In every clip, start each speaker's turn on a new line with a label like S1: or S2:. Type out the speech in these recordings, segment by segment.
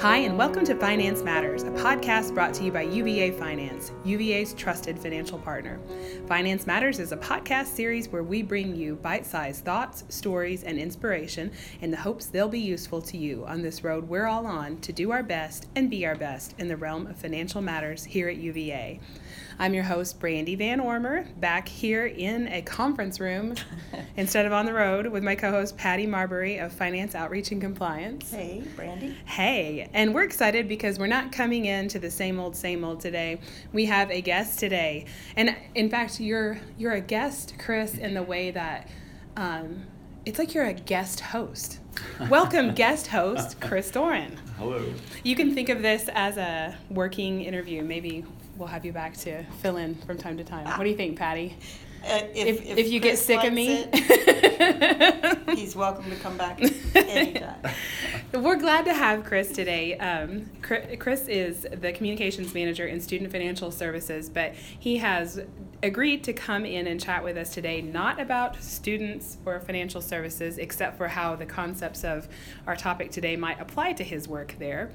S1: Hi, and welcome to Finance Matters, a podcast brought to you by UVA Finance, UVA's trusted financial partner. Finance Matters is a podcast series where we bring you bite sized thoughts, stories, and inspiration in the hopes they'll be useful to you on this road we're all on to do our best and be our best in the realm of financial matters here at UVA. I'm your host, Brandy Van Ormer, back here in a conference room instead of on the road with my co host, Patty Marbury of Finance Outreach and Compliance.
S2: Hey, Brandy.
S1: Hey, and we're excited because we're not coming in to the same old, same old today. We have a guest today. And in fact, you're, you're a guest, Chris, in the way that um, it's like you're a guest host. Welcome, guest host, Chris Doran.
S3: Hello.
S1: You can think of this as a working interview. Maybe we'll have you back to fill in from time to time. What do you think, Patty?
S2: Uh,
S1: If, if, you get sick of me,
S2: it, he's welcome to come back anytime.
S1: We're glad to have Chris today. Um, Chris is the communications manager in Student Financial Services, but he has agreed to come in and chat with us today, not about students or financial services, except for how the concepts of our topic today might apply to his work there.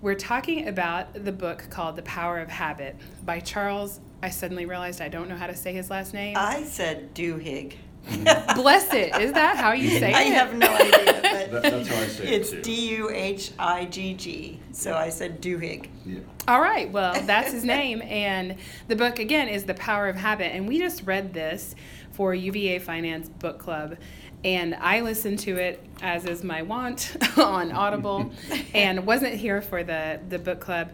S1: We're talking about the book called The Power of Habit by Charles. I suddenly realized I don't know how to say his last name.
S2: I said Duhigg. Mm-hmm.
S1: Bless it. Is that how you say
S2: I
S1: it?
S2: I have no idea,
S3: That- that's how I say it
S2: it's. D U H I G G. So I said Duhigg.
S3: Yeah.
S1: All right, well, that's his name. And the book, again, is The Power of Habit. And we just read this for UVA Finance Book Club. And I listened to it, as is my wont, on Audible, and wasn't here for the, the book club.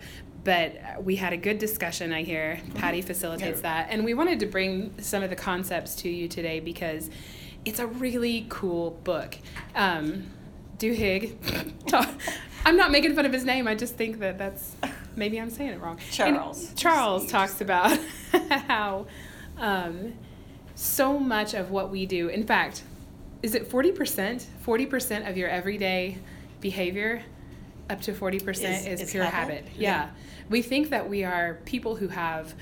S1: But we had a good discussion, I hear. Patty facilitates
S3: Yeah.
S1: that. And we wanted to bring some of the concepts to you today because it's a really cool book. Um, Duhigg, I'm not making fun of his name. I just think that that's maybe I'm saying it wrong. And
S2: Charles.
S1: Charles talks about how um, so much of what we do, in fact, is it 40%? 40% of your everyday behavior, up to 40%
S2: Is-
S1: is,
S2: is
S1: pure
S2: habit?
S1: habit.
S2: Yeah.
S1: Yeah. We think that we are people who have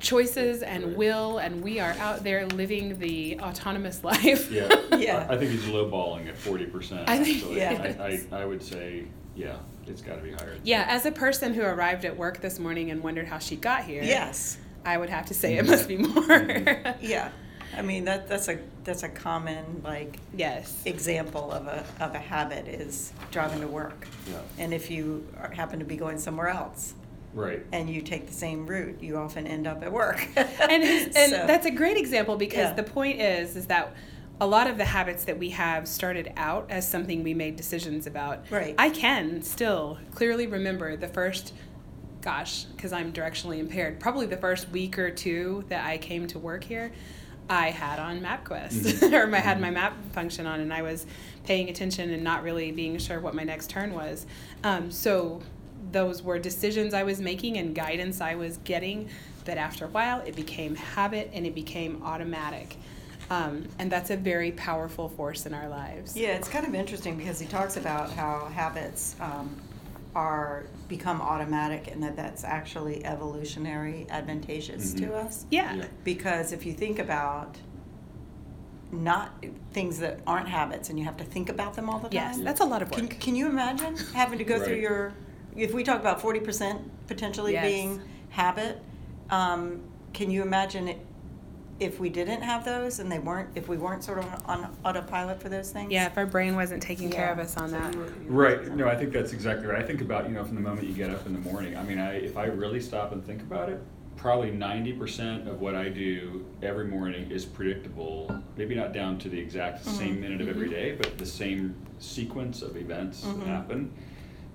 S1: choices and
S3: Right.
S1: will, and we are out there living the autonomous life.
S3: Yeah.
S2: Yeah.
S3: I, I think he's lowballing at forty percent.
S1: I think-
S3: actually.
S2: Yeah.
S3: I, I, I would say, yeah, it's got to be higher. than
S1: Yeah,
S3: that.
S1: as a person who arrived at work this morning and wondered how she got here,
S2: Yes.
S1: I would have to say it must be more.
S2: Yeah. I mean that that's a that's a common like
S1: yes.
S2: example of a of a habit is driving to work.
S3: Yeah.
S2: And if you are, happen to be going somewhere else
S3: Right.
S2: and you take the same route, you often end up at work.
S1: and his, and
S2: So-
S1: that's a great example because
S2: Yeah.
S1: the point is is that a lot of the habits that we have started out as something we made decisions about.
S2: Right.
S1: I can still clearly remember the first gosh, because I'm directionally impaired, probably the first week or two that I came to work here, I had on MapQuest
S3: Mhm.
S1: or I had my map function on and I was paying attention and not really being sure what my next turn was. Um, so those were decisions I was making and guidance I was getting. But after a while, it became habit and it became automatic. Um, and that's a very powerful force in our lives.
S2: Yeah, it's kind of interesting because he talks about how habits um, are become automatic and that that's actually evolutionary advantageous to
S3: Mhm.
S2: us.
S1: Yeah.
S3: Yeah.
S2: Because if you think about not things that aren't habits and you have to think about them all the time.
S1: Yes, that's a lot of work.
S2: Can, can you imagine having to go through your, if we talk about 40% potentially
S1: Yes.
S2: being habit, um, can you imagine it if we didn't have those and they weren't, if we weren't sort of on autopilot for those things?
S1: Yeah, if our brain wasn't taking care of us on
S2: So
S1: that.
S2: you were- you were
S3: Right. No. I think that's exactly right. I think about, you know, from the moment you get up in the morning. I mean, I, if I really stop and think about it, probably 90% of what I do every morning is predictable. Maybe not down to the exact
S2: Mhm.
S3: same minute of every
S1: Mhm.
S3: but the same sequence of events
S2: Mhm.
S3: that happen.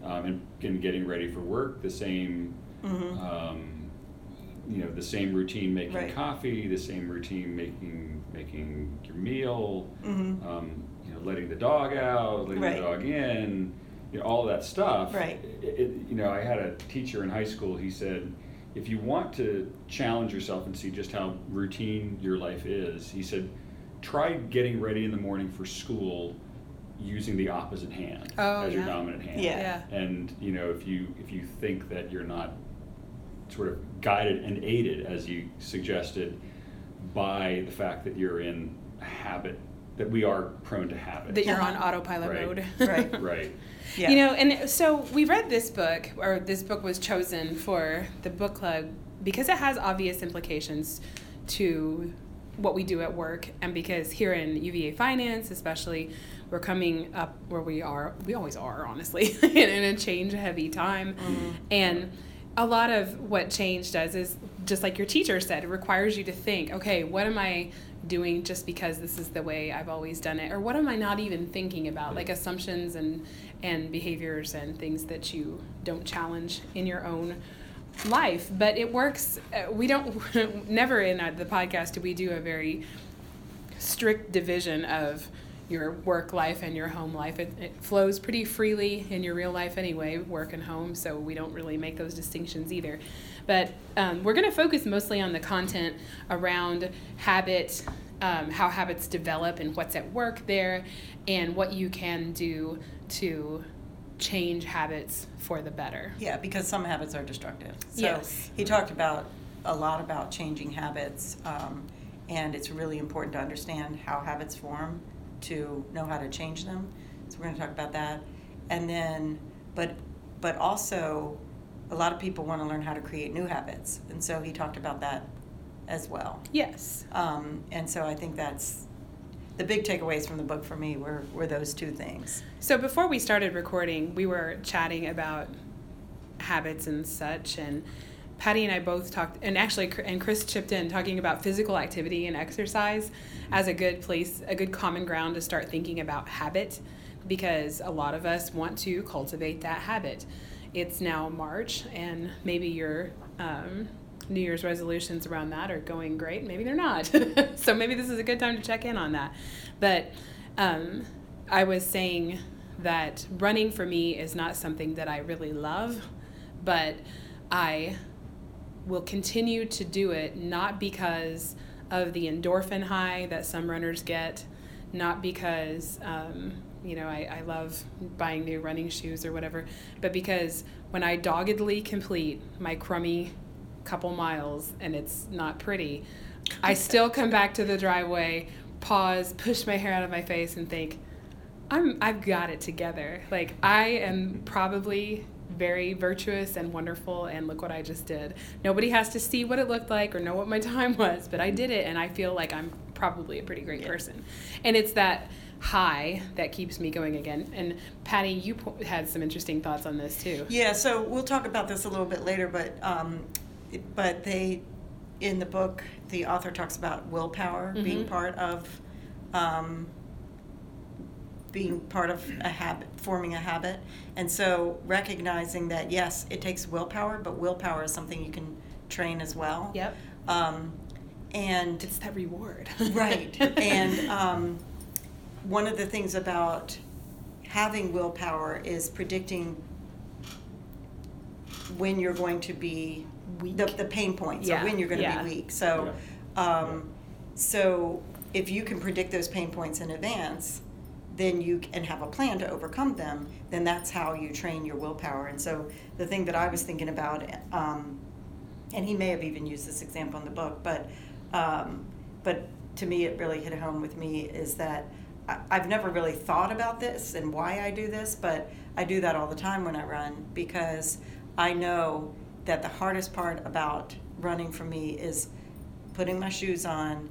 S3: Um, and, and getting ready for work, the same,
S2: Mhm.
S3: um, you know, the same routine making
S2: Right.
S3: coffee, the same routine making making your meal,
S2: Mhm.
S3: um, you know, letting the dog out, letting
S2: Right.
S3: the dog in, you know, all that stuff.
S2: Right.
S3: It, it, you know, I had a teacher in high school. He said, if you want to challenge yourself and see just how routine your life is, he said, try getting ready in the morning for school using the opposite hand
S1: Oh,
S3: as your dominant hand.
S2: Yeah.
S3: And you know, if you if you think that you're not sort of guided and aided, as you suggested, by the fact that you're in a habit that we are prone to habit.
S1: That you're on autopilot
S3: Right.
S1: mode.
S2: Right.
S3: right
S2: Yeah.
S1: You know, and so we read this book, or this book was chosen for the book club because it has obvious implications to what we do at work, and because here in UVA Finance, especially, we're coming up where we are, we always are, honestly, in a change heavy time. Mm-hmm. And a lot of what change does is just like your teacher said, it requires you to think, okay, what am I doing just because this is the way I've always done it? Or what am I not even thinking about? Like assumptions and, and behaviors and things that you don't challenge in your own life. But it works. uh, We don't, never in the podcast do we do a very strict division of your work life and your home life. It, it flows pretty freely in your real life anyway, work and home, so we don't really make those distinctions either. But um, we're going to focus mostly on the content around habit, um, how habits develop and what's at work there, and what you can do to change habits for the better.
S2: Yeah, because some habits are destructive. So
S1: Yes.
S2: he talked about a lot about changing habits, um, and it's really important to understand how habits form to know how to change them. So we're going to talk about that, and then, but but also, a lot of people want to learn how to create new habits, and so he talked about that as well.
S1: Yes.
S2: Um, and so I think that's the big takeaways from the book for me were were those two things.
S1: So before we started recording, we were chatting about habits and such, and Patty and I both talked, and actually, and Chris chipped in talking about physical activity and exercise as a good place, a good common ground to start thinking about habit, because a lot of us want to cultivate that habit. It's now March, and maybe your um, New Year's resolutions around that are going great. Maybe they're not. so maybe this is a good time to check in on that. But um, I was saying that running for me is not something that I really love, but I will continue to do it not because of the endorphin high that some runners get, not because um, you know I, I love buying new running shoes or whatever, but because when I doggedly complete my crummy couple miles and it's not pretty, I still come back to the driveway, pause, push my hair out of my face, and think, I'm I've got it together. Like I am probably very virtuous and wonderful and look what I just did. Nobody has to see what it looked like or know what my time was, but I did it and I feel like I'm probably a pretty great person. And it's that high that keeps me going again. And Patty, you po- had some interesting thoughts on this too.
S2: Yeah, so we'll talk about this a little bit later, but um, but they in the book the author talks about willpower being
S1: Mhm.
S2: part of um, being part of a habit, forming a habit, and so recognizing that yes, it takes willpower, but willpower is something you can train as well.
S1: Yep.
S2: Um, and
S1: It's that reward.
S2: right and um, one of the things about having willpower is predicting when you're going to be
S1: Weak.
S2: the, the pain points
S1: Yeah,
S2: or when you're going to
S1: yeah.
S2: be weak so um, so if you can predict those pain points in advance then you c- and have a plan to overcome them then that's how you train your willpower. And so the thing that i was thinking about um, and he may have even used this example in the book, but um, but to me it really hit home with me is that I, I've never really thought about this and why I do this, but I do that all the time when I run because I know that the hardest part about running for me is putting my shoes on,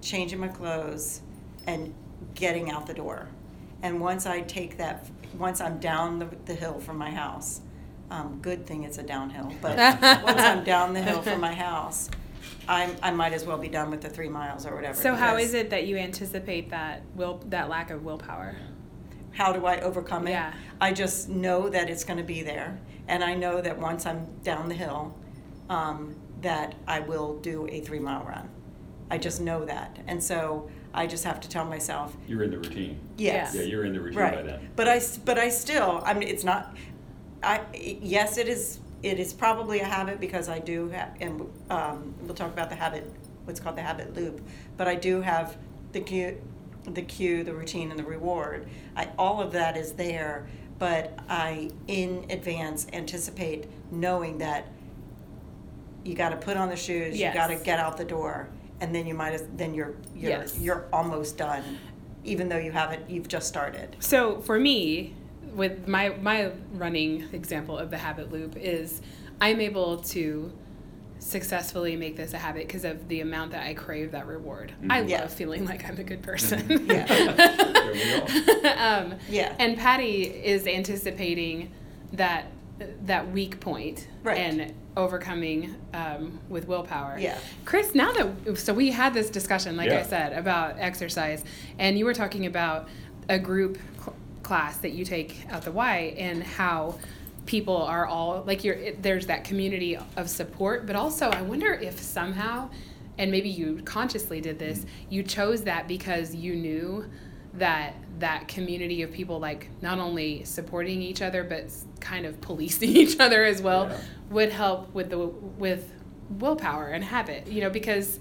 S2: changing my clothes, and getting out the door. And once I take that, once I'm down the, the hill from my house, um, good thing it's a downhill, but once I'm down the hill from my house, I'm, I might as well be done with the three miles or whatever.
S1: So how is it that you anticipate that will that lack of willpower?
S2: How do I overcome it?
S1: Yeah.
S2: I just know that it's going to be there, and I know that once I'm down the hill, um, that I will do a three mile run. I just know that, and so I just have to tell myself,
S3: You're in the routine.
S2: yes.
S3: Yeah, you're in the routine
S2: right.
S3: by then.
S2: But I, s- but I still, I mean, it's not. I yes, it is. It is probably a habit because I do have, and um, we'll talk about the habit, what's called the habit loop. But I do have the cue, the cue, the routine, and the reward. I, all of that is there, but I in advance anticipate knowing that you got to put on the shoes,
S1: Yes.
S2: you got to get out the door, and then you might as then you're you're
S1: Yes.
S2: you're almost done, even though you haven't you've just started.
S1: So for me, with my my running example of the habit loop is I'm able to successfully make this a habit because of the amount that I crave that reward. I
S2: Yeah.
S1: love feeling like I'm a good person.
S2: Yeah.
S3: There we go.
S1: um,
S2: Yeah.
S1: And Patty is anticipating that that weak point
S2: Right.
S1: and overcoming um, with willpower.
S2: Yeah.
S1: Chris, now that so we had this discussion, like I said, about exercise, and you were talking about a group cl- class that you take at the Y and how people are all like you're it, there's that community of support but also i wonder if somehow and maybe you consciously did this you chose that because you knew that that community of people like not only supporting each other but kind of policing each other as well
S3: Yeah.
S1: would help with the with willpower and habit you know because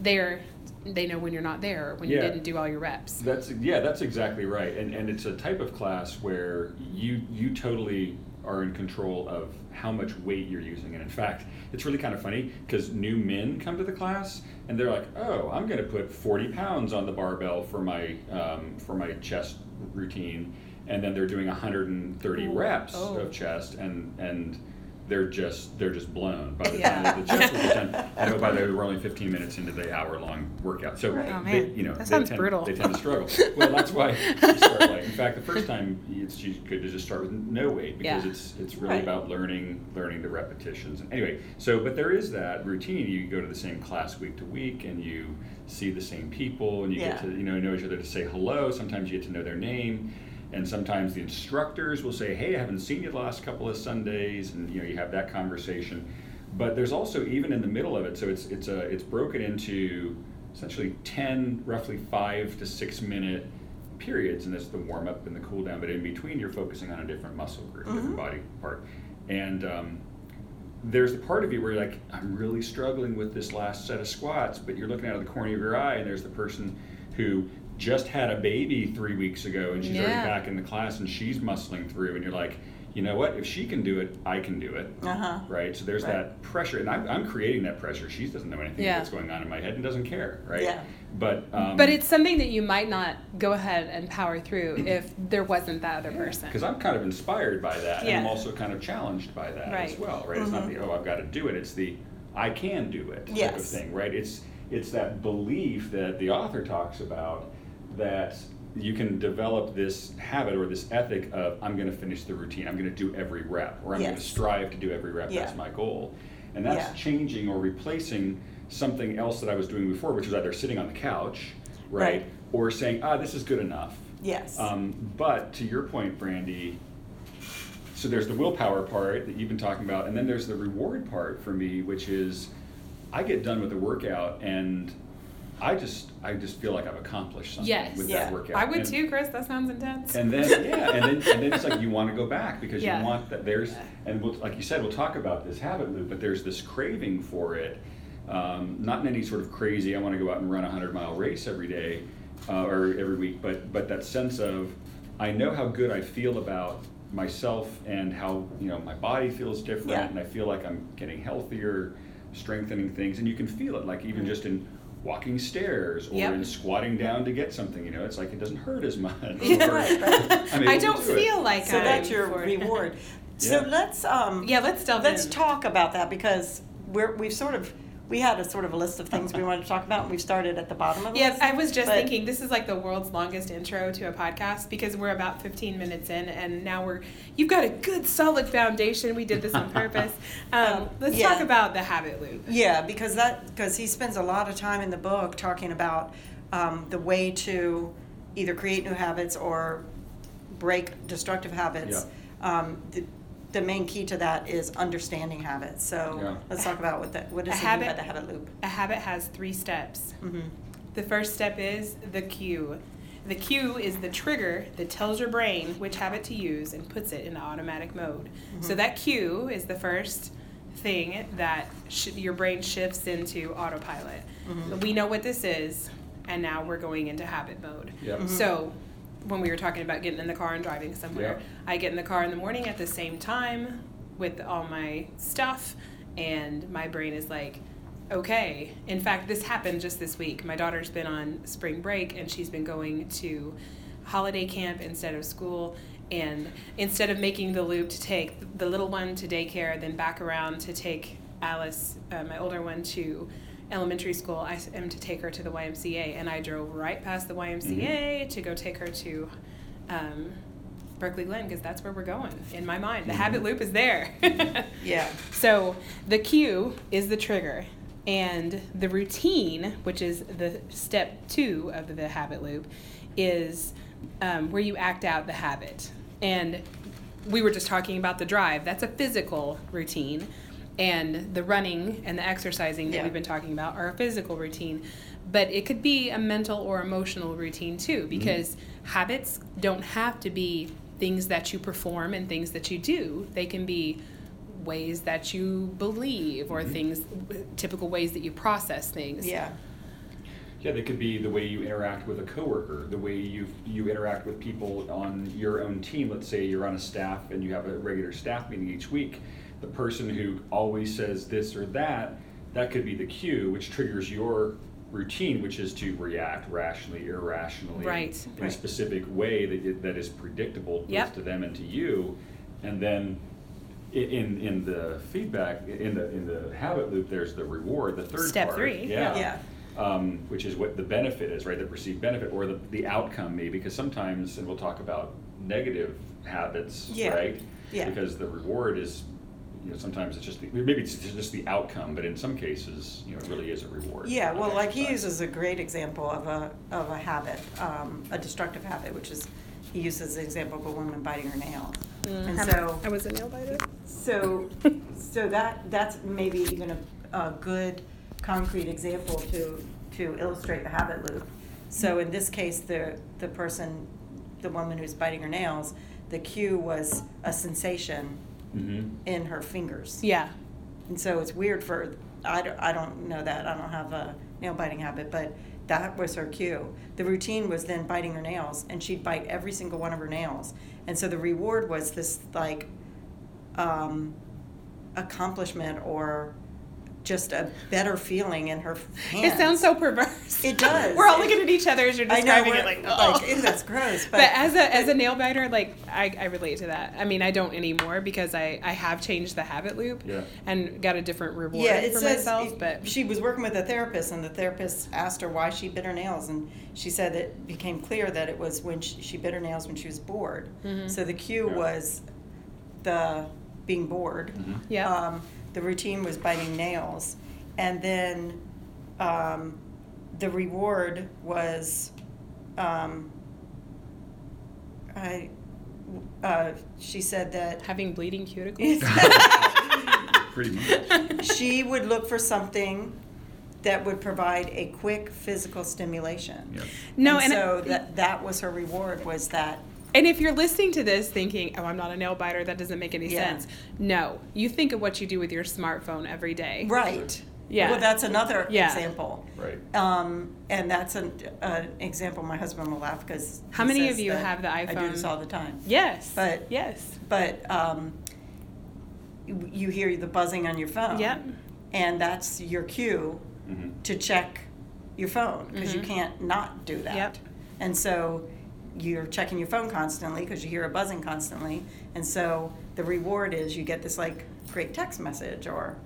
S1: they're they know when you're not there or when you didn't do all your reps
S3: That's yeah, that's exactly right. And and it's a type of class where you you totally are in control of how much weight you're using. And in fact, it's really kind of funny because new men come to the class and they're like, "Oh, I'm going to put 40 pounds on the barbell for my um, for my chest routine," and then they're doing 130
S1: Ooh.
S3: reps
S1: Oh.
S3: of chest, and and they're just they're just blown by the
S1: Yeah.
S3: time that the chest was done. I know by the way, we're only 15 minutes into the hour long workout, so
S2: Right.
S1: Oh,
S3: they, you know
S1: That
S3: they
S1: sounds
S3: tend-
S1: brutal.
S3: They tend to struggle. well, that's why you start light. In fact, the first time it's you- good to just start with no weight because
S1: Yeah.
S3: it's it's really
S2: Right.
S3: about learning learning the repetitions. And anyway, so but there is that routine. You go to the same class week to week, and you see the same people, and you get to you know know each other to say hello. Sometimes you get to know their name. And sometimes the instructors will say, "Hey, I haven't seen you the last couple of Sundays," and you know you have that conversation. But there's also even in the middle of it, so it's it's a it's broken into essentially ten, roughly five to six minute periods, and that's the warm up and the cool down. But in between, you're focusing on a different muscle group, different
S2: Mhm.
S3: body part, and um, there's the part of you where you're like, I'm really struggling with this last set of squats, but you're looking out of the corner of your eye, and there's the person who just had a baby three weeks ago, and she's
S1: Yeah.
S3: already back in the class, and she's muscling through, and you're like, you know what? If she can do it, I can do it.
S2: Uh-huh.
S3: Right. So there's
S2: Right.
S3: that pressure, and I'm, I'm creating that pressure. She doesn't know anything
S1: Yeah.
S3: that's going on in my head and doesn't care. Right.
S2: Yeah.
S3: But um,
S1: but it's something that you might not go ahead and power through if there wasn't that other person
S3: because I'm kind of inspired by that, and I'm also kind of challenged by that as
S1: Right.
S3: well, right? It's not
S2: Mhm.
S3: the oh I've got to do it; it's the I can do it type of thing, right? It's it's that belief that the author talks about that you can develop this habit or this ethic of I'm going to finish the routine, I'm going to do every rep, or I'm going to strive to do every rep.
S2: Yeah.
S3: That's my goal, and that's
S2: Yeah.
S3: changing or replacing something else that I was doing before, which was either sitting on the couch, right,
S2: Right.
S3: or saying ah this is good enough.
S2: Yes.
S3: Um, but to your point, Brandy, so there's the willpower part that you've been talking about, and then there's the reward part for me, which is I get done with the workout and I just I just feel like I've accomplished something
S1: yes
S3: with
S2: Yeah.
S3: that workout.
S1: i would
S3: And-
S1: too chris that sounds intense
S3: And then yeah, and then and then it's like you want to go back because
S1: Yeah.
S3: you want that there's and we'll, like you said we'll talk about this habit loop, but there's this craving for it. Um, not in any sort of crazy. I want to go out and run a hundred mile race every day uh, or every week, but but that sense of I know how good I feel about myself and how you know my body feels different,
S2: Yeah.
S3: and I feel like I'm getting healthier, strengthening things, and you can feel it like even just in walking stairs or
S1: Yep.
S3: in squatting down to get something. You know, it's like it doesn't hurt as much.
S1: Yeah.
S2: Right, right.
S3: I'm able
S1: I
S3: to
S1: don't
S3: do it.
S1: feel like
S2: so
S1: I'm
S2: that's your
S1: for-
S2: reward. So
S3: Yeah.
S2: let's um
S1: yeah let's delve
S2: let's
S1: in.
S2: talk about that because we're we've sort of we had a sort of a list of things we wanted to talk about and we've started at the bottom of the
S1: Yeah,
S2: list.
S1: I was just thinking this is like the world's longest intro to a podcast because we're about 15 minutes in and now we're you've got a good solid foundation. We did this on purpose. Um,
S2: Um,
S1: let's
S2: yeah.
S1: talk about the habit loop.
S2: Yeah, because that because he spends a lot of time in the book talking about um, the way to either create new habits or break destructive habits. Um, the, the main key to that is understanding habits. So
S3: Yeah.
S2: let's talk about what that what does
S1: A
S2: he mean by
S1: habit-
S2: the habit loop?
S1: A habit has three steps.
S2: hmm
S1: The first step is the cue. The cue is the trigger that tells your brain which habit to use and puts it in automatic mode. Mm-hmm. So that cue is the first thing that sh- your brain shifts into autopilot. Mm-hmm. We know what this is, and now we're going into habit mode.
S3: Yep. Mm-hmm.
S1: So when we were talking about getting in the car and driving somewhere,
S3: Yep.
S1: I get in the car in the morning at the same time with all my stuff, and my brain is like, okay. In fact, this happened just this week. My daughter's been on spring break, and she's been going to holiday camp instead of school. And instead of making the loop to take the little one to daycare, then back around to take Alice, uh, my older one, to elementary school, I am to take her to the YMCA. And I drove right past the YMCA to go take her to um, Berkeley Glen because that's where we're going in my mind. The
S3: Mhm.
S1: habit loop is there.
S2: Yeah.
S1: So the cue is the trigger, and the routine, which is the step two of the habit loop, is um, where you act out the habit. And we were just talking about the drive. That's a physical routine, and the running and the exercising that
S2: Yeah.
S1: we've been talking about are a physical routine. But it could be a mental or emotional routine too, mm-hmm. because habits don't have to be things that you perform and things that you do. They can be ways that you believe or mm-hmm. things typical ways that you process things
S2: Yeah.
S3: Yeah, they could be the way you interact with a coworker, the way you you interact with people on your own team. Let's say you're on a staff and you have a regular staff meeting each week. The person who always says this or that, that could be the cue, which triggers your routine, which is to react rationally, irrationally,
S1: Right,
S3: in
S2: right.
S3: a specific way that it, that is predictable both
S1: Yep.
S3: to them and to you, and then. In in the feedback in the in the habit loop, there's the reward, the third
S1: Step
S3: part.
S1: three,
S3: yeah,
S2: Yeah.
S3: um, which is what the benefit is, right? The perceived benefit or the, the outcome, maybe, because sometimes, and we'll talk about negative habits,
S2: Yeah.
S3: right?
S2: Yeah.
S3: Because the reward is, you know, sometimes it's just the, maybe it's just the outcome, but in some cases, you know, it really is a reward.
S2: Yeah, well, like he uses a great example of a, of a habit, um, a destructive habit, which is, he uses the example of a woman biting her nail. And so,
S1: I was a nail biter.
S2: so, so that, that's maybe even a, a good concrete example to, to illustrate the habit loop. So in this case, the, the person, the woman who's biting her nails, the cue was a sensation
S3: Mhm.
S2: in her fingers.
S1: Yeah.
S2: And so it's weird for, I don't, I don't know that, I don't have a nail biting habit, but that was her cue. The routine was then biting her nails, and she'd bite every single one of her nails. And so the reward was this like um, accomplishment or just a better feeling in her hands.
S1: It sounds so perverse.
S2: It does.
S1: We're all looking at each other as you're
S2: I know,
S1: describing it like, oh.
S2: like, ew, that's gross,
S1: But,
S2: but-
S1: as a as a nail biter, like I, I relate to that. I mean, I don't anymore because I, I have changed the habit loop
S3: Yeah.
S1: and got a different reward
S2: Yeah, it
S1: for
S2: says
S1: myself.
S2: it-
S1: But
S2: she was working with a therapist, and the therapist asked her why she bit her nails, and she said it became clear that it was when she, she bit her nails when she was bored.
S1: Mhm.
S2: So the cue
S3: Yeah.
S2: was the being bored.
S3: Mhm.
S1: Yeah.
S2: Um, the routine was biting nails, and then um, the reward was. Um, I, uh, she said that
S1: having bleeding cuticles.
S3: Pretty much.
S2: she would look for something that would provide a quick physical stimulation.
S3: Yeah.
S1: No,
S2: and,
S1: and-
S2: so that that was her reward was that
S1: And if you're listening to this thinking, oh, I'm not a nail biter, that doesn't make any
S2: Yeah.
S1: sense. No, you think of what you do with your smartphone every day.
S2: right.
S1: Yeah.
S2: Well, that's another
S1: Yeah.
S2: example.
S3: Right.
S2: Um, and that's an, an example. My husband will laugh because
S1: How many of you have the iPhone?
S2: I do this all the time.
S1: Yes.
S2: But-
S1: yes.
S2: But um, you, you hear the buzzing on your phone.
S1: Yep.
S2: And that's your cue
S3: Mhm.
S2: to check your phone because you
S1: Mhm.
S2: can't not do that.
S1: Yep.
S2: And so you're checking your phone constantly because you hear a buzzing constantly. And so the reward is you get this like great text message or,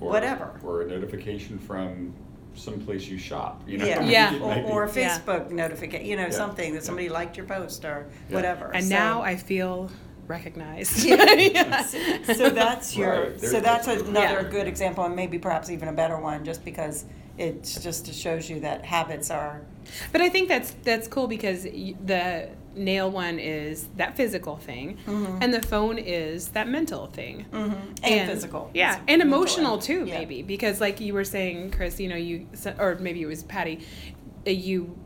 S3: Or-
S2: whatever.
S3: Or a notification from someplace you shop, you know?
S2: yeah.
S1: Yeah.
S2: Or, or a
S1: Yeah.
S2: Facebook notification, you know,
S3: Yeah.
S2: something that
S3: Yeah.
S2: somebody liked your post or
S3: Yeah.
S2: whatever.
S1: And
S2: So-
S1: now I feel recognized.
S2: Yeah.
S1: Yeah.
S2: so that's your
S3: Right.
S2: so that's another
S1: Yeah.
S2: good example and maybe perhaps even a better one just because it just shows you that habits are
S1: But I think that's that's cool because the nail one is that physical thing,
S2: Mhm.
S1: and the phone is that mental thing.
S2: mhm, and, physical
S1: Yeah, and emotional too,
S2: yeah.
S1: maybe because like you were saying, Chris, you know, you or maybe it was Patty, uh, you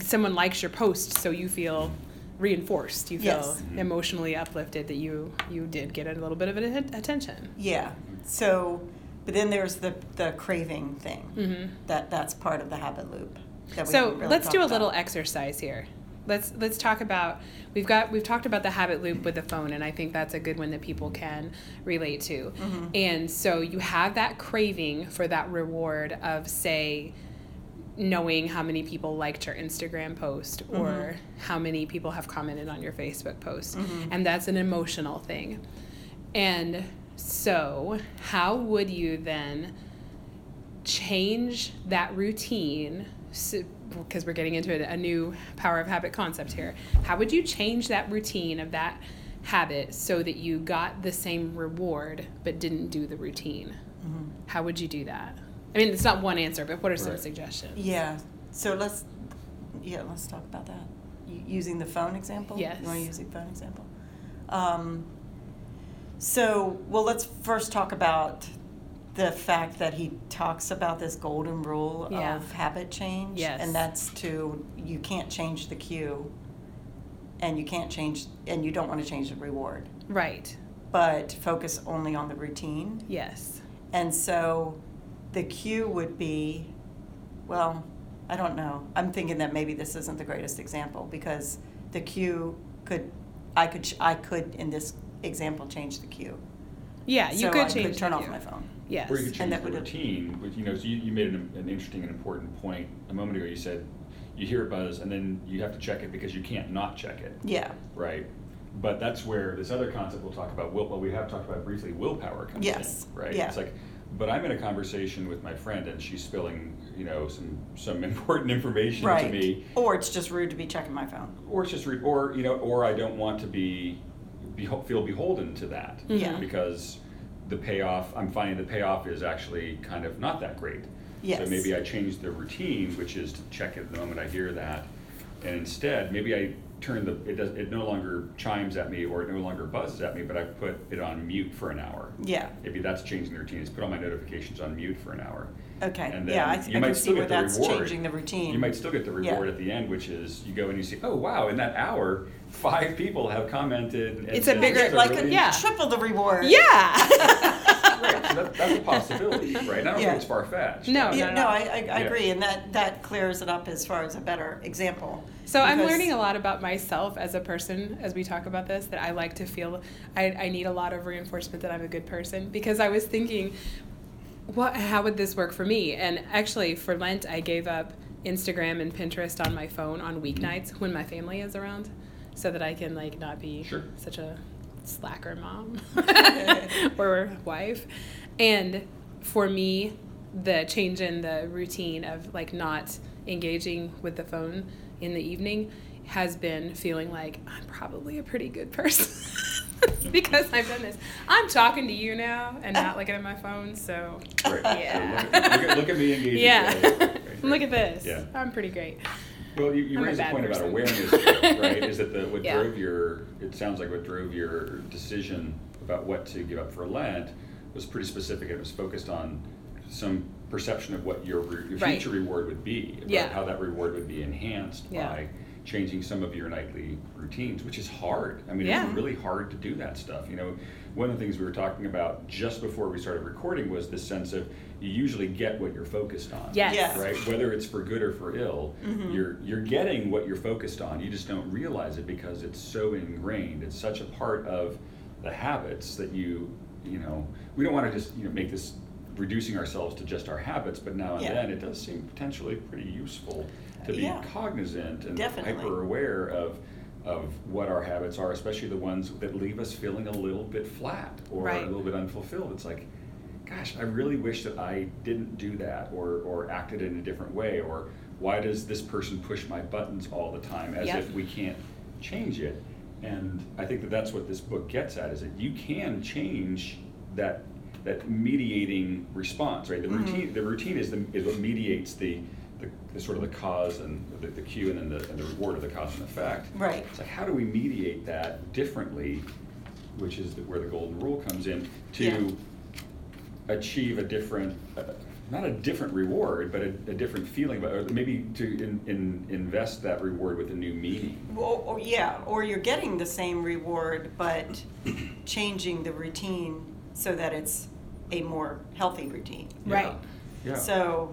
S1: someone likes your post, so you feel reinforced. You feel
S2: Yes.
S1: Emotionally uplifted that you you did get a little bit of attention.
S2: Yeah. So, but then there's the the craving thing.
S1: hmm
S2: That that's part of the habit loop. That we
S1: So
S2: really
S1: let's do a
S2: talked
S1: little exercise here. Let's let's talk about we've got we've talked about the habit loop with the phone, and I think that's a good one that people can relate to.
S2: Mhm.
S1: And so you have that craving for that reward of say knowing how many people liked your Instagram post or
S2: Mhm.
S1: how many people have commented on your Facebook post.
S2: Mhm.
S1: And that's an emotional thing. And so, how would you then change that routine? Because we're getting into a, a new power of habit concept here. How would you change that routine of that habit so that you got the same reward but didn't do the routine?
S2: Mhm.
S1: How would you do that? I mean, it's not one answer, but what are some
S3: Right.
S1: suggestions?
S2: Yeah, so let's, yeah, let's talk about that. U- Using the phone example?
S1: Yes.
S2: You want to use the phone example? Um, so, well, let's first talk about the fact that he talks about this golden rule
S1: Yeah.
S2: of habit change.
S1: Yes.
S2: And that's to, you can't change the cue, and you can't change, and you don't want to change the reward,
S1: Right.
S2: but focus only on the routine.
S1: Yes.
S2: And so the cue would be, well, I don't know. I'm thinking that maybe this isn't the greatest example because the cue could, I could, I could in this example change the cue.
S1: Yeah, you
S2: so
S1: could
S2: I
S1: change.
S2: could turn
S1: the
S2: off
S1: view.
S2: my phone.
S1: Yes.
S3: Or you could
S2: And that
S3: the
S2: would-
S3: routine, but you know, so you, you made an, an interesting and important point a moment ago. You said you hear a buzz and then you have to check it because you can't not check it,
S2: Yeah.
S3: right? But that's where this other concept we'll talk about, will, well, we have talked about briefly, willpower comes
S2: Yes.
S3: in, right?
S2: Yeah.
S3: It's like, but I'm in a conversation with my friend and she's spilling, you know, some, some important information to
S2: Right.
S3: me.
S2: Or it's just rude to be checking my phone.
S3: Or it's just, rude. or, you know, or I don't want to be, beho- feel beholden to that. Mm-hmm.
S2: Yeah.
S3: Because the payoff, I'm finding the payoff is actually kind of not that great.
S2: Yes.
S3: So maybe I change the routine, which is to check it the moment I hear that. And instead, maybe I turn the, it does, it no longer chimes at me or it no longer buzzes at me, but I put it on mute for an hour.
S2: Yeah.
S3: Maybe that's changing the routine, is put all my notifications on mute for an hour.
S2: Okay.
S3: And
S2: yeah, I,
S3: then
S2: th-
S3: you
S2: I
S3: might
S2: can
S3: still
S2: see where
S3: get the
S2: that's
S3: reward.
S2: changing the routine.
S3: You might still get the
S2: Yeah.
S3: reward at the end, which is you go and you see, oh wow, in that hour, five people have commented. and
S1: It's a
S3: said
S1: bigger-
S3: this is
S2: like
S3: really-
S2: a,
S1: Yeah.
S2: triple the reward.
S1: Yeah.
S3: Right, so that, that's a possibility, right? I don't
S2: Yeah.
S3: think it's far fetched.
S1: No,
S2: Yeah,
S1: not
S2: no. I, I, I
S3: Yeah.
S2: agree, and that, that clears it up as far as a better example.
S1: So I'm
S2: Because-
S1: learning a lot about myself as a person as we talk about this. That I like to feel I, I need a lot of reinforcement that I'm a good person because I was thinking, what how would this work for me? And actually for Lent I gave up Instagram and Pinterest on my phone on weeknights when my family is around, so that I can like not be
S3: Sure.
S1: such a slacker mom or wife. And for me, the change in the routine of like not engaging with the phone in the evening has been feeling like I'm probably a pretty good person because I've done this. I'm talking to you now and not looking at my phone, so
S3: Right. So
S1: Yeah.
S3: look, at, look, at, look at me engaging.
S1: yeah.
S3: Right,
S1: Look at this.
S3: Yeah.
S1: I'm pretty great.
S3: Well, you, you
S1: I'm a
S3: raised a point about awareness, right? Is that the what
S1: Yeah.
S3: drove your? It sounds like what drove your decision about what to give up for Lent was pretty specific. It was focused on some perception of what your re- your future reward would be, about
S1: Yeah.
S3: how that reward would be enhanced
S1: Yeah.
S3: by changing some of your nightly routines, which is hard. I mean,
S1: Yeah.
S3: it's really hard to do that stuff. You know, one of the things we were talking about just before we started recording was this sense of you usually get what you're focused on
S1: Yes.
S2: Yeah.
S3: right? Whether it's for good or for ill,
S2: Mhm.
S3: you're you're getting what you're focused on. You just don't realize it because it's so ingrained. It's such a part of the habits that you you know. We don't want to just you know make this reducing ourselves to just our habits, but now and
S2: Yeah.
S3: then it does seem potentially pretty useful to be
S2: Yeah.
S3: cognizant and
S2: Definitely.
S3: hyper aware of of what our habits are, especially the ones that leave us feeling a little bit flat or
S1: Right.
S3: a little bit unfulfilled. It's like, gosh, I really wish that I didn't do that or, or acted in a different way, or why does this person push my buttons all the time as
S1: Yep.
S3: if we can't change it? And I think that that's what this book gets at is that you can change that that mediating response, right? The
S2: Mhm.
S3: routine the routine is the is what mediates the the, the sort of the cause and the, the cue and then the, and the reward of the cause and effect.
S2: Right.
S3: It's like how do we mediate that differently, which is the, where the golden rule comes in to
S2: Yeah.
S3: achieve a different, uh, not a different reward, but a, a different feeling, but maybe to in, in, invest that reward with a new meaning.
S2: Or, or yeah, or you're getting the same reward, but changing the routine so that it's a more healthy routine.
S1: Right.
S3: Yeah.
S2: So,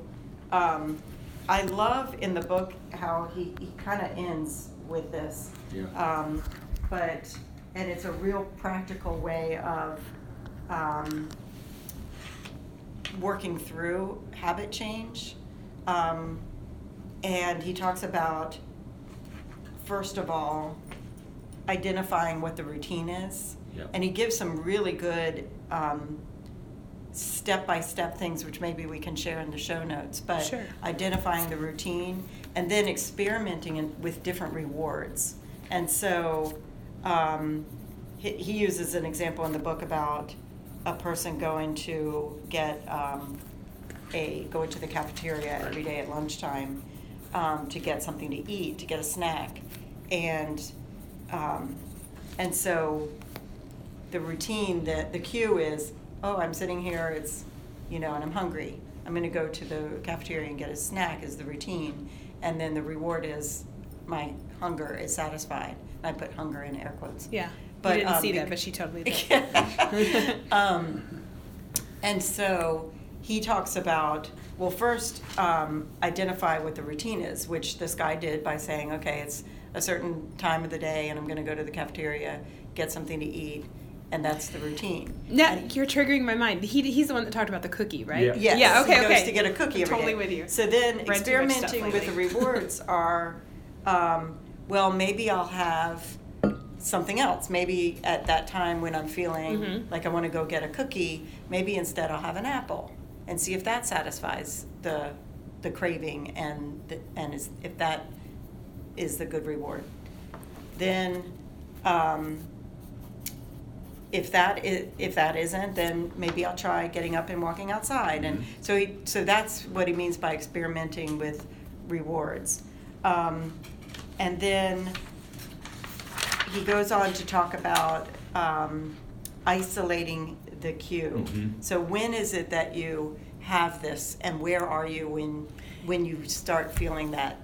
S2: um, I love in the book how he, he kind of ends with this.
S3: Yeah.
S2: Um, but, and it's a real practical way of um, working through habit change. Um, and he talks about, first of all, identifying what the routine is.
S3: Yep.
S2: And he gives some really good um, step by step things, which maybe we can share in the show notes. But
S1: Sure.
S2: identifying the routine and then experimenting in, with different rewards. And so um, he, he uses an example in the book about a person going to get um, a going to the cafeteria every day at lunchtime um, to get something to eat, to get a snack, and um, and so the routine that the cue is, oh, I'm sitting here, it's you know, and I'm hungry. I'm going to go to the cafeteria and get a snack is the routine, and then the reward is my hunger is satisfied. And I put hunger in air quotes.
S1: Yeah.
S2: But,
S1: you didn't
S2: um,
S1: see that, but she totally did.
S2: um, and so he talks about well, first um, identify what the routine is, which this guy did by saying, okay, it's a certain time of the day, and I'm going to go to the cafeteria, get something to eat, and that's the routine.
S1: Now,
S2: And-
S1: you're triggering my mind. He, he's the one that talked about the cookie, right?
S3: Yeah.
S2: Yes.
S1: Yeah, okay,
S2: he goes
S1: okay.
S2: to get a cookie every
S1: Totally
S2: day.
S1: with you.
S2: So then
S1: Read too much stuff
S2: experimenting with the rewards are, um, well, maybe I'll have something else. Maybe at that time when I'm feeling
S1: Mhm.
S2: like I want to go get a cookie, maybe instead I'll have an apple and see if that satisfies the the craving and the, and is, if that is the good reward. Then. Um, if that is, if that isn't, then maybe I'll try getting up and walking outside. And
S3: Mhm.
S2: so he, so that's what he means by experimenting with rewards. Um, and then he goes on to talk about um, isolating the cue.
S3: Mhm.
S2: So when is it that you have this, and where are you when when you start feeling that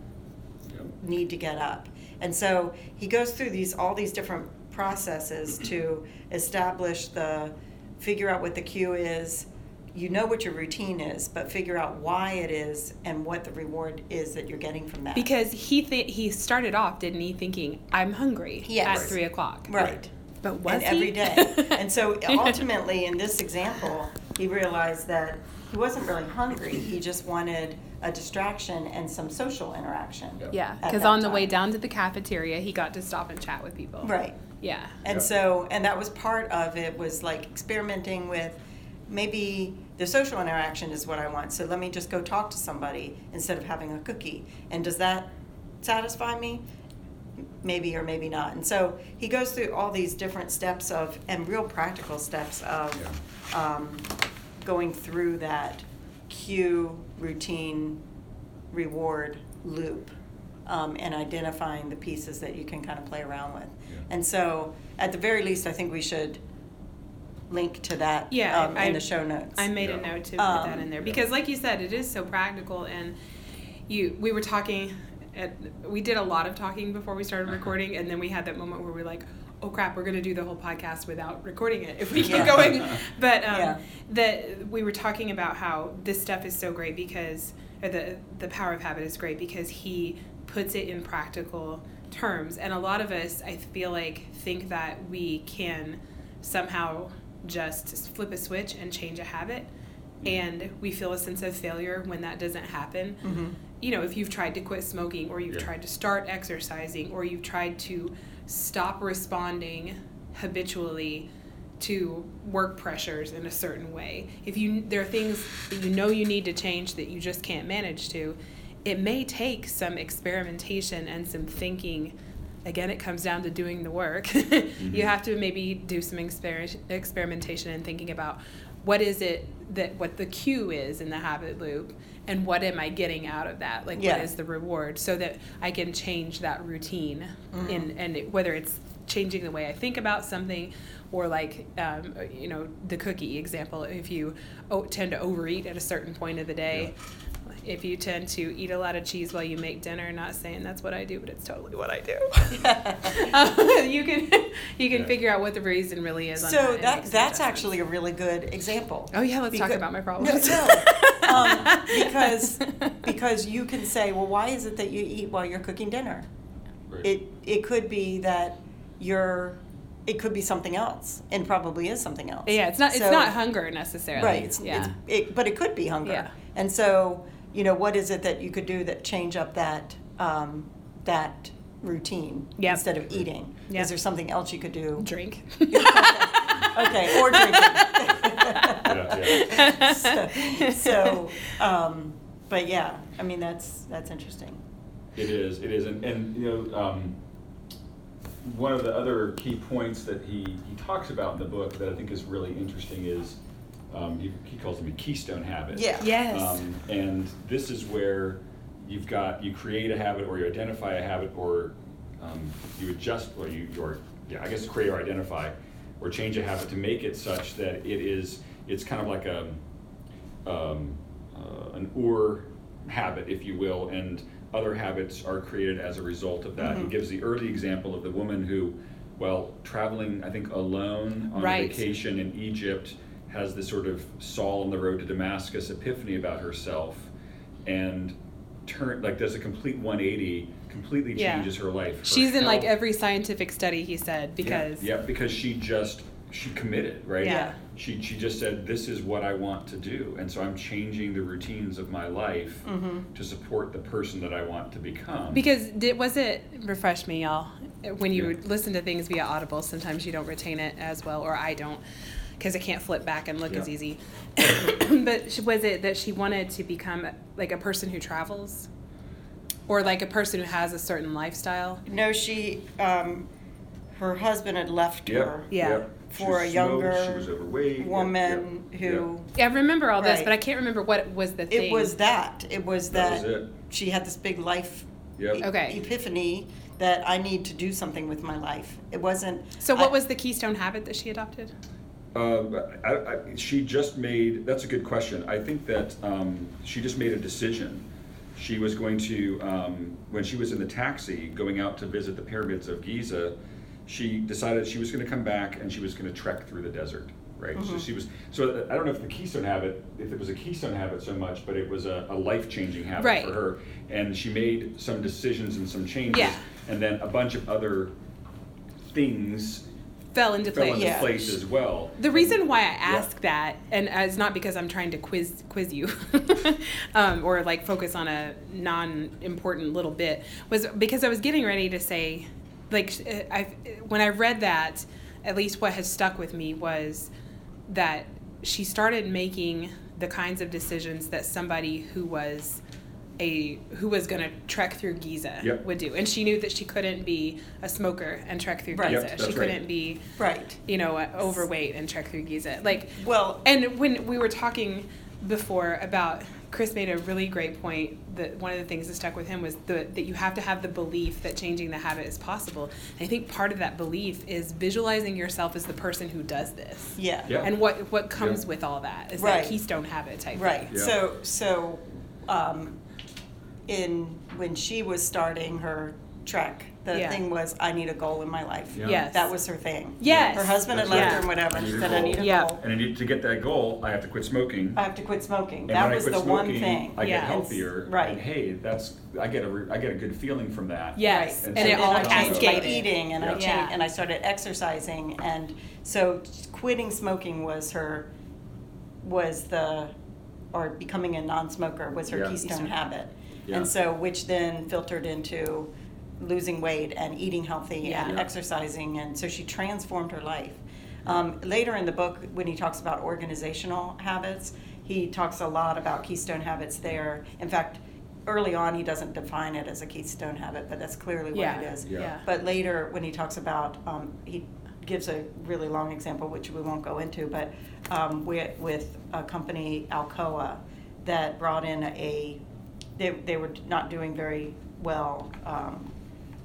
S3: Yep.
S2: need to get up. And so he goes through these all these different processes to establish the figure out what the cue is. You know what your routine is, but figure out why it is and what the reward is that you're getting from that.
S1: Because he th- he started off, didn't he, thinking I'm hungry
S2: Yes.
S1: at three o'clock.
S2: right.
S1: But was
S2: and
S1: he?
S2: every day. and so ultimately, in this example, he realized that he wasn't really hungry. He just wanted a distraction and some social interaction.
S3: Yeah.
S1: yeah, because
S2: that
S1: on the way down to the cafeteria, he got to stop and chat with people.
S2: Right.
S1: Yeah.
S2: And
S3: Yeah.
S2: so, and that was part of it was like experimenting with maybe the social interaction is what I want. So let me just go talk to somebody instead of having a cookie. And does that satisfy me? Maybe or maybe not. And so he goes through all these different steps of, and real practical steps of um, going through that cue, routine, reward loop um, and identifying the pieces that you can kind of play around with.
S3: Yeah.
S2: And so, at the very least, I think we should link to that
S1: Yeah,
S2: um,
S1: I-
S2: in the show notes.
S1: I made a note to put
S2: Um,
S1: that in there
S3: yeah.
S1: because, like you said, it is so practical. And you, we were talking, at, we did a lot of talking before we started recording, and then we had that moment where we're like, "Oh crap, we're gonna do the whole podcast without recording it if we keep
S2: Yeah.
S1: going." But um,
S2: Yeah.
S1: that we were talking about how this stuff is so great because or the the power of habit is great because he puts it in practical terms, and a lot of us, I feel like, think that we can somehow just flip a switch and change a habit and we feel a sense of failure when that doesn't happen
S2: Mhm.
S1: you know if you've tried to quit smoking or you've
S3: Yeah.
S1: tried to start exercising or you've tried to stop responding habitually to work pressures in a certain way if you there are things that you know you need to change that you just can't manage to it may take some experimentation and some thinking. Again it comes down to doing the work. You have to maybe do some exper- experimentation and thinking about what is it that what the cue is in the habit loop and what am i getting out of that? Like
S2: Yeah.
S1: what is the reward? So that i can change that routine
S2: Mhm.
S1: in and it, whether it's changing the way i think about something or like um, you know the cookie example if you o- tend to overeat at a certain point of the day if you tend to eat a lot of cheese while you make dinner not saying that's what i do but it's totally what i do um, you can you can
S3: Yeah.
S1: figure out what the reason really is
S2: so
S1: and
S2: that
S1: make
S2: that's actually a really good example.
S1: oh yeah let's talk about my
S2: No,
S1: problems
S2: no. um, because because you can say, well, why is it that you eat while you're cooking dinner?
S3: Right.
S2: It it could be that you're it could be something else, and probably is something else.
S1: yeah it's not it's not hunger necessarily
S2: Right. It's,
S1: yeah
S2: it's, it, but it could be hunger.
S1: Yeah.
S2: And so you know, what is it that you could do that change up that um, that routine
S1: Yep.
S2: instead of eating?
S1: Yep.
S2: Is there something else you could do?
S1: Drink.
S2: okay, or drinking.
S3: Yeah,
S2: so, so um, but yeah, I mean that's that's interesting.
S3: It is, it is, and, and you know, um, one of the other key points that he, he talks about in the book that I think is really interesting is um, he, he calls them a keystone habit.
S2: Yeah.
S1: Yes.
S3: Um, and this is where you've got you create a habit or you identify a habit or um, you adjust or you or yeah I guess create or identify or change a habit to make it such that it is it's kind of like a um, uh, an or habit if you will and other habits are created as a result of that. He
S2: Mhm.
S3: gives the early example of the woman who well traveling I think alone on
S1: Right.
S3: a vacation in Egypt has this sort of Saul on the road to Damascus epiphany about herself and turn like does a complete 180 completely
S1: Yeah.
S3: changes her life Her
S1: She's in like every scientific study, he said, because
S3: yeah, yeah because she just she committed right
S1: Yeah.
S3: she she just said this is what I want to do and so I'm changing the routines of my life
S2: Mm-hmm.
S3: to support the person that I want to become
S1: Because did was it refresh me, y'all? When you
S3: Yeah.
S1: listen to things via Audible, sometimes you don't retain it as well, or I don't, because I can't flip back and look
S3: Yeah.
S1: as easy. but was it that she wanted to become like a person who travels, or like a person who has a certain lifestyle?
S2: No, she, um, her husband had left
S3: Yep,
S2: her
S1: Yeah.
S3: yep. She
S2: for
S3: was
S2: a
S3: smoked,
S2: younger
S3: she was
S2: woman
S3: yep,
S2: who.
S1: Yeah, I remember all this,
S2: Right.
S1: but I can't remember what was the thing.
S2: It was that. It was
S3: That
S2: that,
S3: was it.
S2: she had this big life
S3: Yep.
S2: e-
S1: Okay.
S2: epiphany that I need to do something with my life. It wasn't.
S1: So, what
S2: I-
S1: was the keystone habit that she adopted?
S3: Um, I, I, she just made, that's a good question. I think that um, she just made a decision. She was going to, um, when she was in the taxi going out to visit the pyramids of Giza, she decided she was going to come back and she was going to trek through the desert. Right. So
S2: Mhm.
S3: she was. So I don't know if the keystone habit, if it was a keystone habit so much, but it was a, a life changing habit
S1: Right.
S3: for her. And she made some decisions and some changes.
S1: Yeah.
S3: And then a bunch of other things
S1: Fell into
S3: fell
S1: place.
S3: into
S2: Yeah.
S3: place as well.
S1: The reason why I ask that, and it's not because I'm trying to quiz quiz you, um, or like focus on a non-important little bit, was because I was getting ready to say, like, I when I read that, at least what has stuck with me was that she started making the kinds of decisions that somebody who was a who was going to trek through Giza
S3: Yep.
S1: would do, and she knew that she couldn't be a smoker and trek through
S2: Right.
S1: Giza.
S3: Yep,
S1: she couldn't be
S2: Right.
S1: you know, uh, overweight and trek through Giza. Like,
S2: Well,
S1: and when we were talking before about, Chris made a really great point that one of the things that stuck with him was the, that you have to have the belief that changing the habit is possible. And I think part of that belief is visualizing yourself as the person who does this.
S2: yeah.
S3: Yeah.
S1: And what, what comes
S3: Yeah.
S1: with all that is
S2: Right.
S1: that keystone habit type.
S2: Right.
S1: thing.
S3: Yeah.
S2: So so um, in when she was starting her trek, the
S1: Yeah.
S2: thing was I need a goal in my life.
S3: Yeah.
S1: Yes.
S2: That was her thing.
S1: Yes.
S2: Her husband had left her and whatever.
S3: I
S2: She said I need a
S1: Yeah.
S2: goal.
S3: And I need to get that goal, I have to quit smoking.
S2: I have to quit smoking.
S3: and
S2: that
S3: when
S2: was
S3: I
S2: the
S3: quit
S2: one
S3: smoking,
S2: thing.
S3: I
S1: Yeah.
S3: get healthier.
S2: Right.
S3: And hey, that's I get a re- I get a good feeling from that.
S1: Yes.
S2: Right.
S1: And,
S3: And
S1: it
S3: so
S1: all
S2: then I changed my
S1: cascaded.
S2: eating and I changed
S1: Yeah.
S2: and I started exercising and so quitting smoking was her was the or becoming a non-smoker was her
S3: Yeah.
S2: keystone
S1: Keystone.
S2: habit.
S3: Yeah.
S2: And so which then filtered into losing weight and eating healthy
S1: Yeah.
S2: and
S3: Yeah.
S2: exercising and so she transformed her life. Um, later in the book when he talks about organizational habits, he talks a lot about keystone habits there. In fact, early on he doesn't define it as a keystone habit, but that's clearly what
S1: Yeah.
S2: it is.
S3: Yeah.
S1: Yeah.
S2: But later, when he talks about, um, he gives a really long example, which we won't go into, but um, with, with a company, Alcoa, that brought in a, they, they were not doing very well um,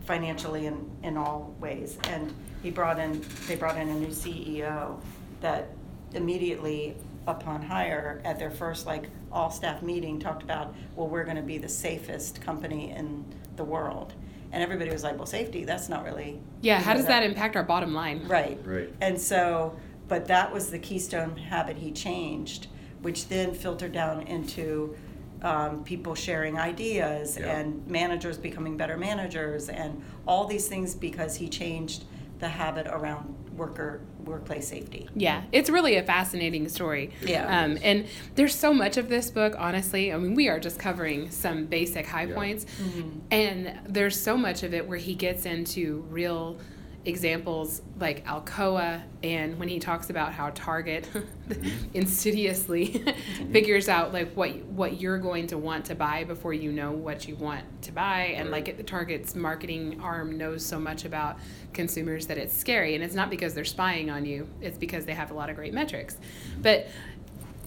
S2: financially in, in all ways. And he brought in, they brought in a new CEO that immediately upon hire at their first like all staff meeting talked about, well, we're going to be the safest company in the world. And everybody was like, well, safety, that's not really.
S1: Yeah. How
S2: know,
S1: does that impact our bottom line?
S2: Right.
S3: Right.
S2: And so, but that was the keystone habit he changed, which then filtered down into um, people sharing ideas
S3: Yeah.
S2: and managers becoming better managers and all these things because he changed the habit around worker workplace safety.
S1: Yeah, it's really a fascinating story.
S2: Yeah.
S1: Um, and there's so much of this book, honestly. I mean, we are just covering some basic high
S3: Yeah.
S1: points.
S2: Mm-hmm.
S1: And there's so much of it where he gets into real examples like Alcoa and when he talks about how Target mm-hmm. insidiously mm-hmm. figures out like what what you're going to want to buy before you know what you want to buy. And
S3: Right.
S1: like Target's marketing arm knows so much about consumers that it's scary. And it's not because they're spying on you. It's because they have a lot of great metrics. Mm-hmm. But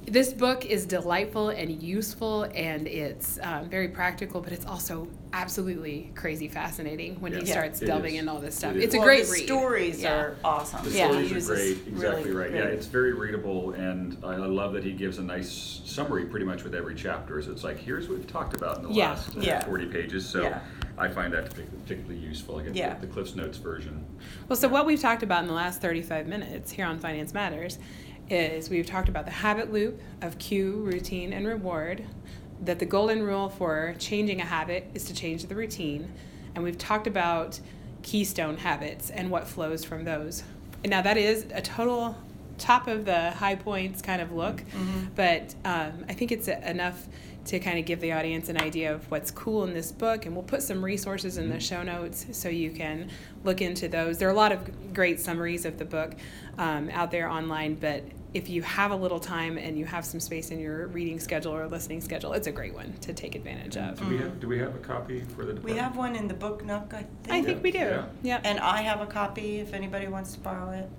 S1: this book is delightful and useful and it's um, very practical but it's also absolutely crazy fascinating when he starts
S3: It
S1: delving
S3: is.
S1: in all this stuff
S3: is.
S1: it's a great
S2: the
S1: read
S2: stories
S1: Yeah.
S2: are awesome.
S3: The
S1: Yeah.
S3: stories are great, exactly
S2: really
S3: right. Yeah, it's very readable, and I, I love that he gives a nice summary pretty much with every chapter. So it's like, here's what we've talked about in the
S1: Yeah.
S3: last uh,
S2: Yeah.
S3: 40 pages. So
S2: Yeah.
S3: I find that partic- particularly useful. I get
S2: Yeah.
S3: the, the Cliff's Notes version.
S1: Well, so what we've talked about in the last 35 minutes here on Finance Matters is we've talked about the habit loop of cue, routine, and reward, that the golden rule for changing a habit is to change the routine, and we've talked about keystone habits and what flows from those. And now that is a total top of the high points kind of look, but um, I think it's enough to kind of give the audience an idea of what's cool in this book. And we'll put some resources in the show notes so you can look into those. There are a lot of great summaries of the book um, out there online, but if you have a little time and you have some space in your reading schedule or listening schedule, it's a great one to take advantage of.
S3: Do we have mm-hmm. Do we have a copy for the?
S2: We have one in the book nook, I think.
S1: I think we do.
S3: Yeah.
S1: Yeah.
S2: And I have a copy if anybody wants to borrow it.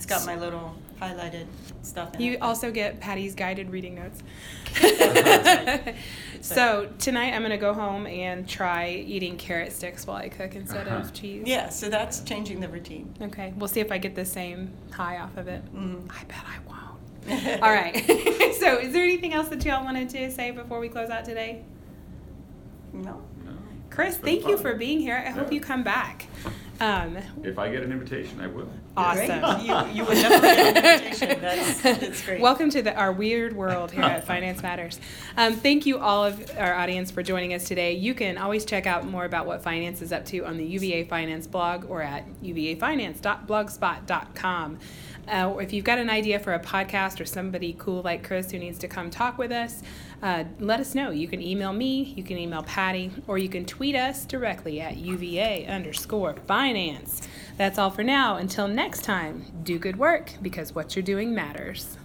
S2: It's got my little highlighted stuff in
S1: You
S2: it.
S1: also get Patty's guided reading notes. So tonight I'm going to go home and try eating carrot sticks while I cook instead
S3: Uh-huh.
S1: of cheese.
S2: Yeah, so that's changing the routine.
S1: Okay, we'll see if I get the same high off of it.
S2: Mhm.
S1: I bet I won't. All right. so, is there anything else that y'all wanted to say before we close out today?
S2: No?
S3: No.
S1: Chris,
S3: It's been
S1: thank you for being here. I hope
S3: Yeah.
S1: you come back. Um,
S3: If I get an invitation, I will.
S1: Awesome.
S2: You, you would never get an invitation. That's, that's great.
S1: Welcome to the, our weird world here at Finance Matters. Um, thank you, all of our audience, for joining us today. You can always check out more about what finance is up to on the UVA Finance blog or at uvafinance.blogspot.com. Uh, or if you've got an idea for a podcast or somebody cool like Chris who needs to come talk with us, uh, let us know. You can email me, you can email Patty, or you can tweet us directly at UVA underscore finance. That's all for now. Until next time, do good work because what you're doing matters.